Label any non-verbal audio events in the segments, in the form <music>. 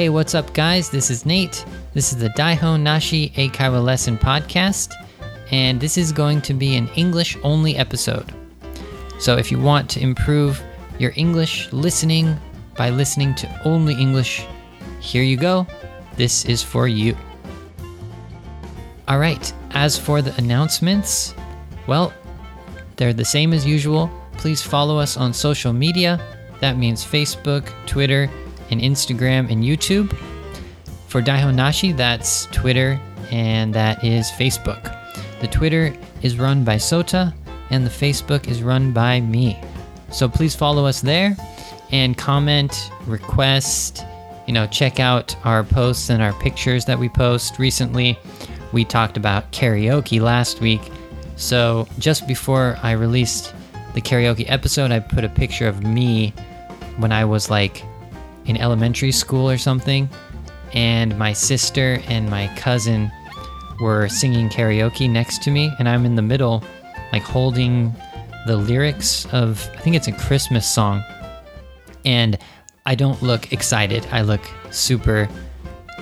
Hey, what's up, guys? This is Nate. This is the Daihon Nashi Eikaiwa Lesson Podcast, and this is going to be an English only episode. So, if you want to improve your English listening by listening to only English, here you go. This is for you. All right, as for the announcements, well, they're the same as usual. Please follow us on social media. That means Facebook, Twitter, and Instagram and YouTube. For Daihon Nashi, that's Twitter and that is Facebook. The Twitter is run by Sota and the Facebook is run by me. So please follow us there and comment, request, you know, check out our posts and our pictures that we post recently. We talked about karaoke last week. So just before I released the karaoke episode, I put a picture of me when I was like in elementary school or something, and my sister and my cousin were singing karaoke next to me, and I'm in the middle, like holding the lyrics of, I think it's a Christmas song, and I don't look excited. I look super,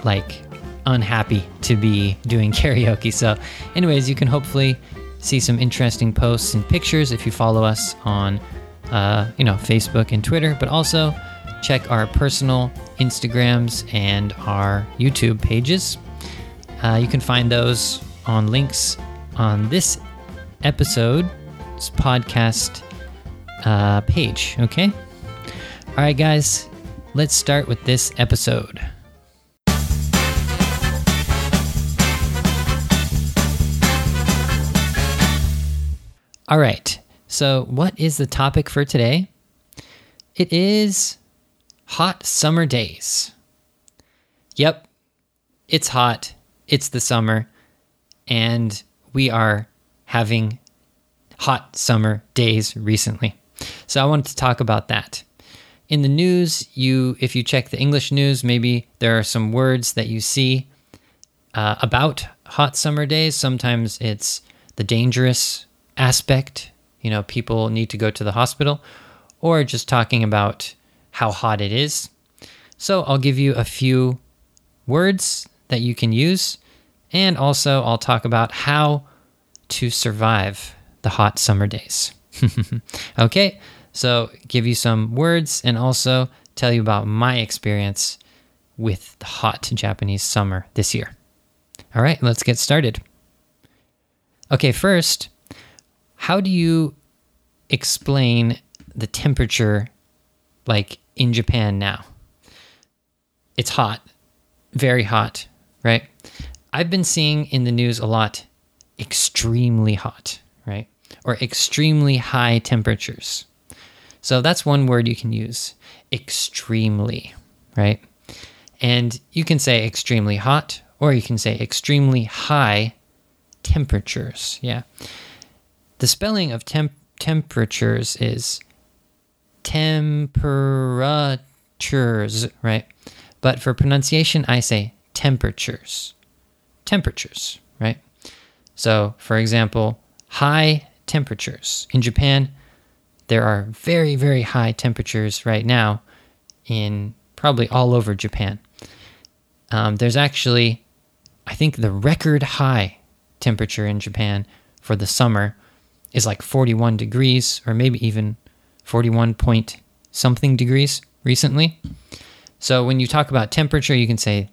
like, unhappy to be doing <laughs> karaoke. So, anyways, you can hopefully see some interesting posts and pictures if you follow us on, uh, you know, Facebook and Twitter, but also check our personal Instagrams and our YouTube pages. Uh, you can find those on links on this episode's podcast uh, page. Okay. All right, guys, let's start with this episode. All right. So, what is the topic for today? It is hot summer days. Yep, it's hot. It's the summer. And we are having hot summer days recently. So, I wanted to talk about that. In the news, you if you check the English news, maybe there are some words that you see uh, about hot summer days. Sometimes it's the dangerous aspect, you know, people need to go to the hospital, or just talking about how hot it is. So I'll give you a few words that you can use, and also I'll talk about how to survive the hot summer days. <laughs> okay, so give you some words and also tell you about my experience with the hot Japanese summer this year. All right, let's get started. Okay, first, how do you explain the temperature like in Japan now? It's hot, very hot, right? I've been seeing in the news a lot extremely hot, right? Or extremely high temperatures. So that's one word you can use extremely, right? And you can say extremely hot or you can say extremely high temperatures. Yeah. The spelling of temp- temperatures is temperatures, right? But for pronunciation, I say temperatures. Temperatures, right? So, for example, high temperatures. In Japan, there are very, very high temperatures right now in probably all over Japan. Um, there's actually, I think, the record high temperature in Japan for the summer is like 41 degrees or maybe even 41 point something degrees recently. So when you talk about temperature, you can say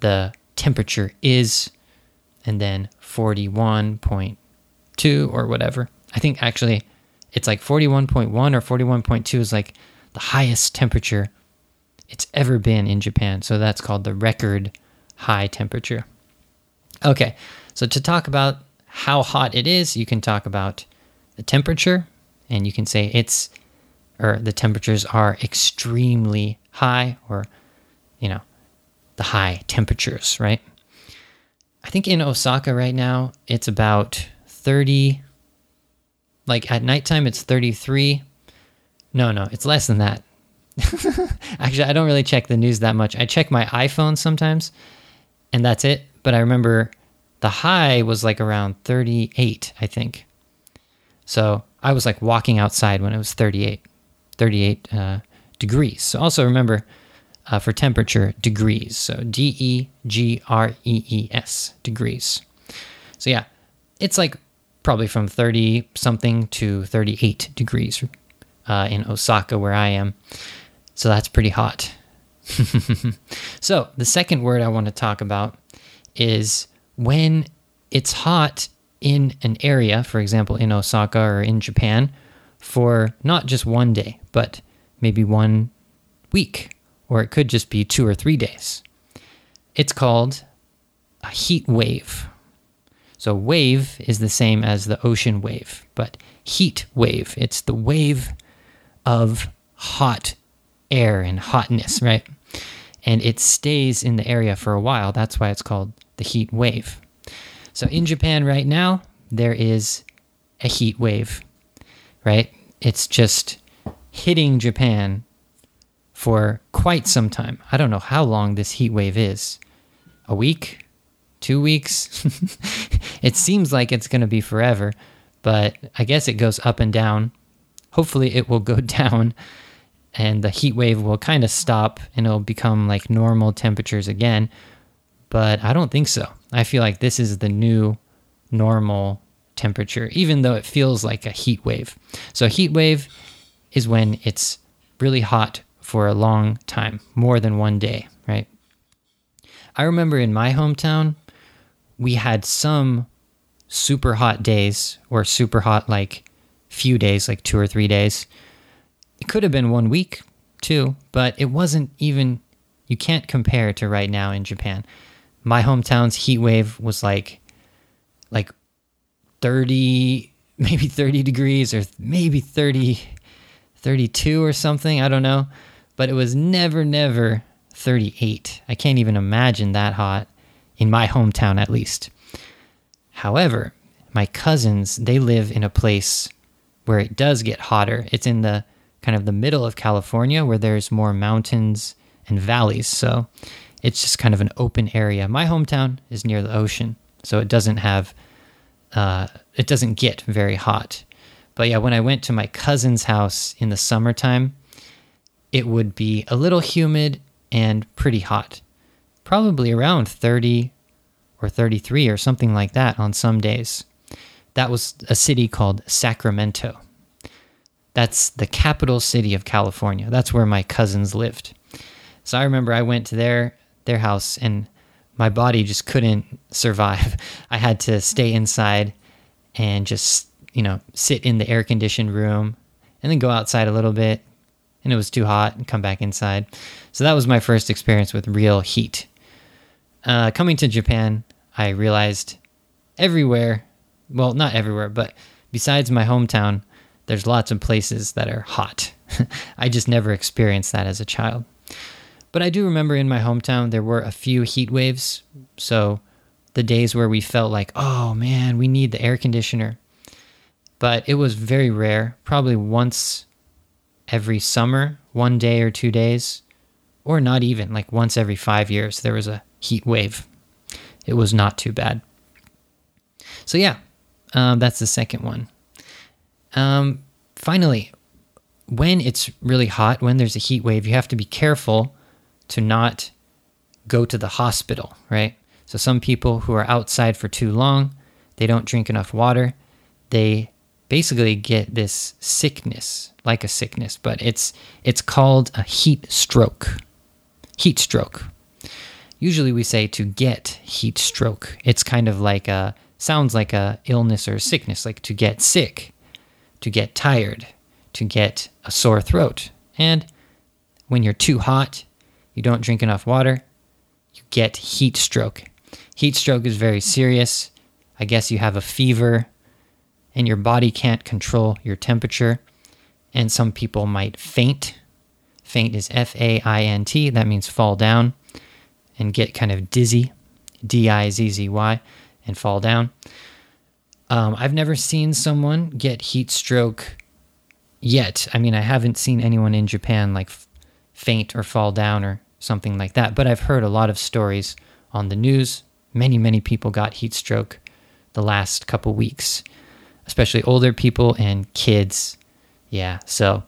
the temperature is and then 41.2 or whatever. I think actually it's like 41.1 or 41.2 is like the highest temperature it's ever been in Japan. So that's called the record high temperature. Okay, so to talk about how hot it is, you can talk about the temperature, and you can say it's or the temperatures are extremely high, or you know, the high temperatures, right? I think in Osaka right now it's about 30 like at nighttime it's 33. No, no, it's less than that. <laughs> Actually, I don't really check the news that much. I check my iPhone sometimes and that's it, but I remember the high was like around 38, I think. So I was like walking outside when it was 38, 38 uh, degrees. So also remember, uh, for temperature, degrees. So D E G R E E S, degrees. So yeah, it's like probably from 30 something to 38 degrees uh, in Osaka, where I am. So that's pretty hot. <laughs> so the second word I want to talk about is when it's hot in an area, for example, in Osaka or in Japan, for not just one day, but maybe one week, or it could just be two or three days. It's called a heat wave. So, wave is the same as the ocean wave, but heat wave, it's the wave of hot air and hotness, right? And it stays in the area for a while. That's why it's called the heat wave. So, in Japan right now, there is a heat wave, right? It's just hitting Japan for quite some time. I don't know how long this heat wave is. A week? two weeks. <laughs> it seems like it's going to be forever, but I guess it goes up and down. Hopefully, it will go <laughs> down and the heat wave will kind of stop and it'll become like normal temperatures again. But I don't think so. I feel like this is the new normal temperature, even though it feels like a heat wave. So, a heat wave is when it's really hot for a long time, more than one day, right? I remember in my hometown, we had some super hot days or super hot like few days, like two or three days. It could have been one week too, but it wasn't even you can't compare to right now in Japan. My hometown's heat wave was like like 30 <laughs> maybe 30 degrees or maybe 30 32 or something, I don't know, but it was never never 38. I can't even imagine that hot in my hometown at least. However, my cousins, they live in a place where it does get hotter. It's in the kind of the middle of California where there's more mountains and valleys. So it's just kind of an open area. My hometown is near the ocean, so it doesn't have uh, it doesn't get very hot. But yeah, when I went to my cousin's house in the summertime, it would be a little humid and pretty hot probably around 30 or 33 or something like that on some days. That was a city called Sacramento. That's the capital city of California. That's where my cousins lived. So I remember I went their their house and my body just couldn't survive. <laughs> I had to stay inside and just, you know, sit in the air conditioned room and then go outside a little bit and it was too hot and come back inside. So that was my first experience with real heat uh, coming to Japan, I realized everywhere, well, not everywhere, but besides my hometown, there's lots of places that are hot. <laughs> I just never experienced that as a child. But I do remember in my hometown, there were a few heat waves. So the days where we felt like, oh man, we need the air conditioner. But it was very rare, probably once every summer, one day or two days, or not even like once every five years, there was a heat wave. It was not too bad. So, yeah, um, that's the second one. Um, finally, when it's really hot, when there's a heat wave, you have to be careful to not go to the hospital, right? So, some people who are outside for too long, they don't drink enough water, they basically get this sickness, like a sickness, but it's it's called a heat stroke. Heat stroke usually we say to get heat stroke. It's kind of like a sounds like a illness or a sickness, like to get sick, to get tired, to get a sore throat. And when you're too hot, you don't drink enough water, you get heat stroke. Heat stroke is very serious. I guess you have a fever and your body can't control your temperature. And some people might faint. Faint is F A I N T, that means fall down and get kind of dizzy, D I Z Z Y, and fall down. Um, I've never seen someone get heat stroke yet. I mean, I haven't seen anyone in Japan like faint or fall down or something like that, but I've heard a lot of stories on the news. Many, many people got heat stroke the last couple weeks, especially older people and kids. Yeah, so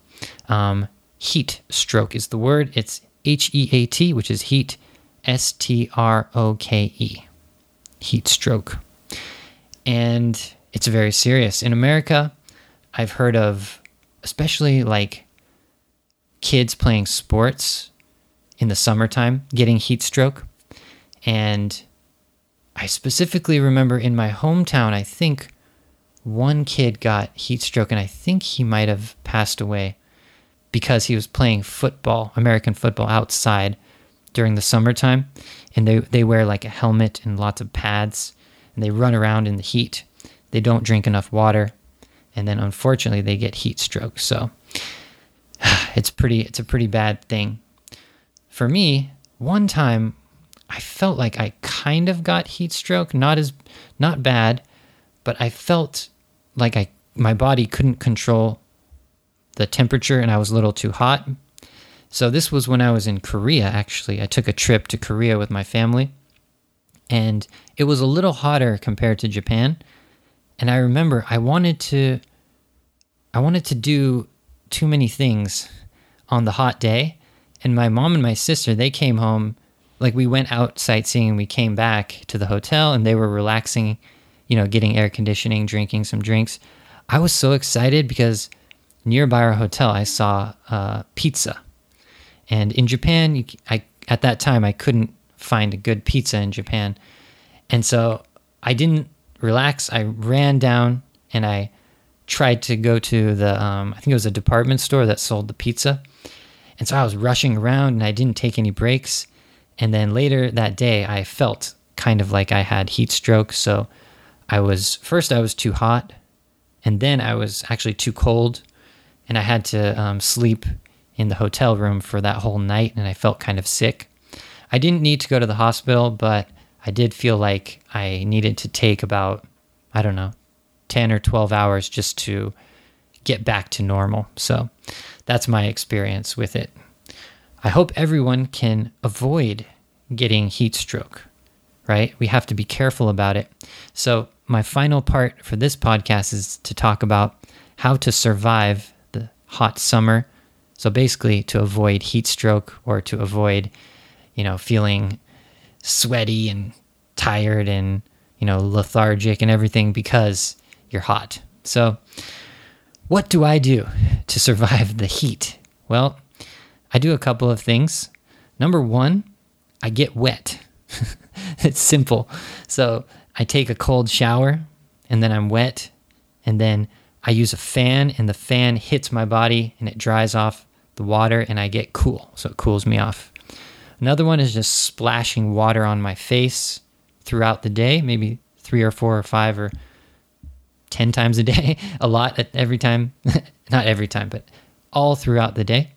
um, heat stroke is the word. It's H E A T, which is heat, S T R O K E, heat stroke. And it's very serious. In America, I've heard of, especially like kids playing sports in the summertime getting heat stroke. And I specifically remember in my hometown, I think one kid got heat stroke, and I think he might have passed away because he was playing football, American football, outside during the summertime. And they, they wear like a helmet and lots of pads, and they run around in the heat. They don't drink enough water, and then unfortunately they get heat stroke. So <sighs> it's pretty it's a pretty bad thing. For me, one time I felt like I kind of got heat stroke, not as not bad, but I felt like I my body couldn't control the temperature and I was a little too hot. So this was when I was in Korea actually. I took a trip to Korea with my family and it was a little hotter compared to Japan. And I remember I wanted to I wanted to do too many things on the hot day and my mom and my sister they came home like we went out sightseeing and we came back to the hotel and they were relaxing, you know, getting air conditioning, drinking some drinks. I was so excited because nearby our hotel I saw uh, pizza, and in Japan, you, I at that time I couldn't find a good pizza in Japan, and so I didn't relax. I ran down and I tried to go to the um, I think it was a department store that sold the pizza. And so I was rushing around and I didn't take any breaks. And then later that day, I felt kind of like I had heat stroke. So I was first, I was too hot, and then I was actually too cold. And I had to um, sleep in the hotel room for that whole night. And I felt kind of sick. I didn't need to go to the hospital, but I did feel like I needed to take about, I don't know, 10 or 12 hours just to get back to normal. So that's my experience with it. I hope everyone can avoid getting heat stroke, right? We have to be careful about it. So, my final part for this podcast is to talk about how to survive the hot summer. So, basically, to avoid heat stroke or to avoid, you know, feeling sweaty and tired and, you know, lethargic and everything because you're hot. So, what do I do to survive the heat? Well, I do a couple of things. Number one, I get wet. <laughs> it's simple. So I take a cold shower and then I'm wet. And then I use a fan and the fan hits my body and it dries off the water and I get cool. So it cools me off. Another one is just splashing water on my face throughout the day, maybe three or four or five or 10 times a day, <laughs> a lot at every time. <laughs> Not every time, but all throughout the day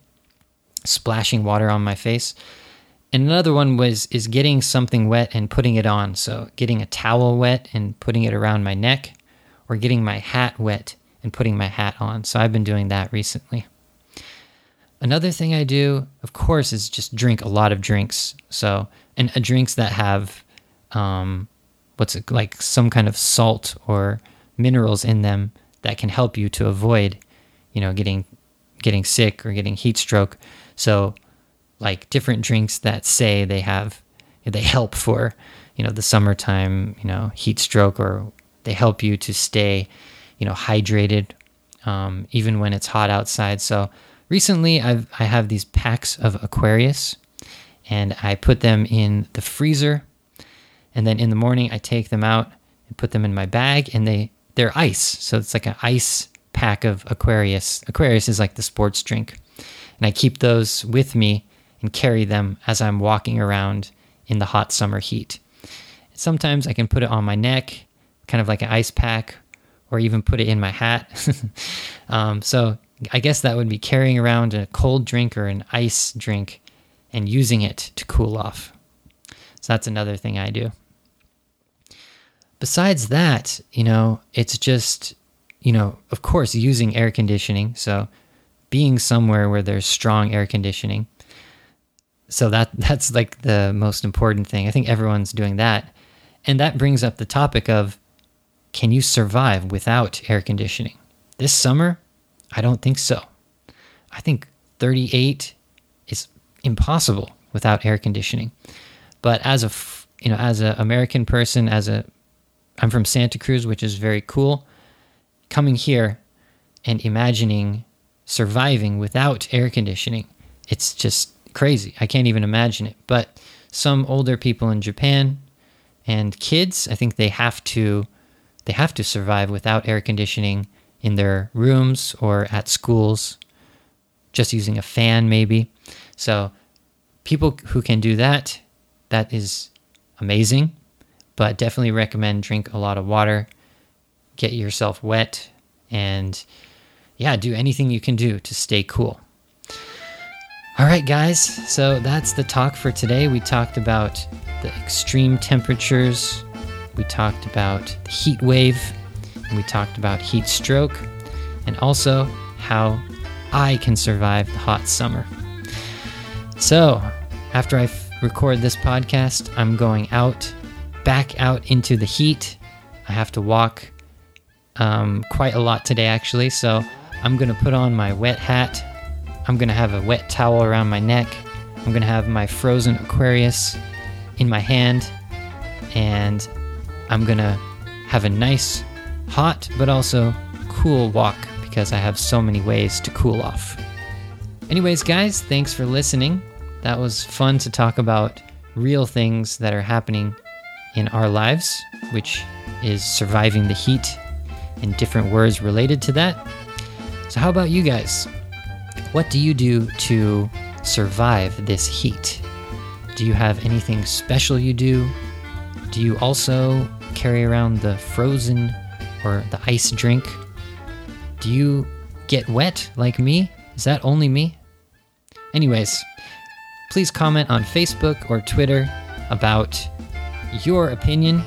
splashing water on my face. And another one was is getting something wet and putting it on. So getting a towel wet and putting it around my neck, or getting my hat wet and putting my hat on. So I've been doing that recently. Another thing I do, of course, is just drink a lot of drinks. So and uh, drinks that have um, what's it like some kind of salt or minerals in them that can help you to avoid, you know, getting getting sick or getting heat stroke. So, like different drinks that say they have, they help for, you know, the summertime, you know, heat stroke, or they help you to stay, you know, hydrated, um, even when it's hot outside. So, recently I've I have these packs of Aquarius, and I put them in the freezer, and then in the morning I take them out and put them in my bag, and they they're ice, so it's like an ice pack of Aquarius. Aquarius is like the sports drink and I keep those with me and carry them as I'm walking around in the hot summer heat. Sometimes I can put it on my neck, kind of like an ice pack, or even put it in my hat. <laughs> um, so I guess that would be carrying around a cold drink or an ice drink and using it to cool off. So that's another thing I do. Besides that, you know, it's just, you know, of course, using air conditioning. So being somewhere where there's strong air conditioning. So that <laughs> that's like the most important thing. I think everyone's doing that. And that brings up the topic of can you survive without air conditioning? This summer, I don't think so. I think 38 is impossible without air conditioning. But as a you know, as an American person, as a I'm from Santa Cruz, which is very cool. Coming here and imagining surviving without air conditioning, it's just crazy. I can't even imagine it. But some older people in Japan and kids, I think they have to they have to survive without air conditioning in their rooms or at schools, just using a fan maybe. So people who can do that, that is amazing. But definitely recommend drink a lot of water, get yourself wet, and yeah, do anything you can do to stay cool. All right, guys, so that's the talk for today. We talked about the extreme temperatures, we talked about the heat wave, and we talked about heat stroke, and also how I can survive the hot summer. So, after I record this podcast, I'm going out, back out into the heat. I have to walk um, quite a lot today, actually. So, I'm to put on my wet hat. I'm to have a wet towel around my neck. I'm to have my frozen Aquarius in my hand. And I'm to have a nice, hot, but also cool walk because I have so many ways to cool off. Anyways, guys, thanks for listening. That was fun to talk about real things that are happening in our lives, which is surviving the heat and different words related to that. So, how about you guys? What do you do to survive this heat? Do you have anything special you do? Do you also carry around the frozen or the ice drink? Do you get wet like me? Is that only me? Anyways, please comment on Facebook or Twitter about your opinion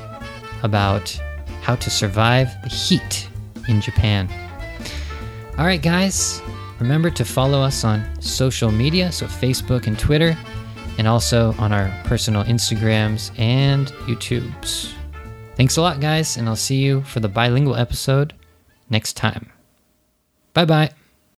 about how to survive the heat in Japan. All right, guys, remember to follow us on social media, so Facebook and Twitter, and also on our personal Instagrams and YouTubes. Thanks a lot, guys, and I'll see you for the bilingual episode next time. Bye bye.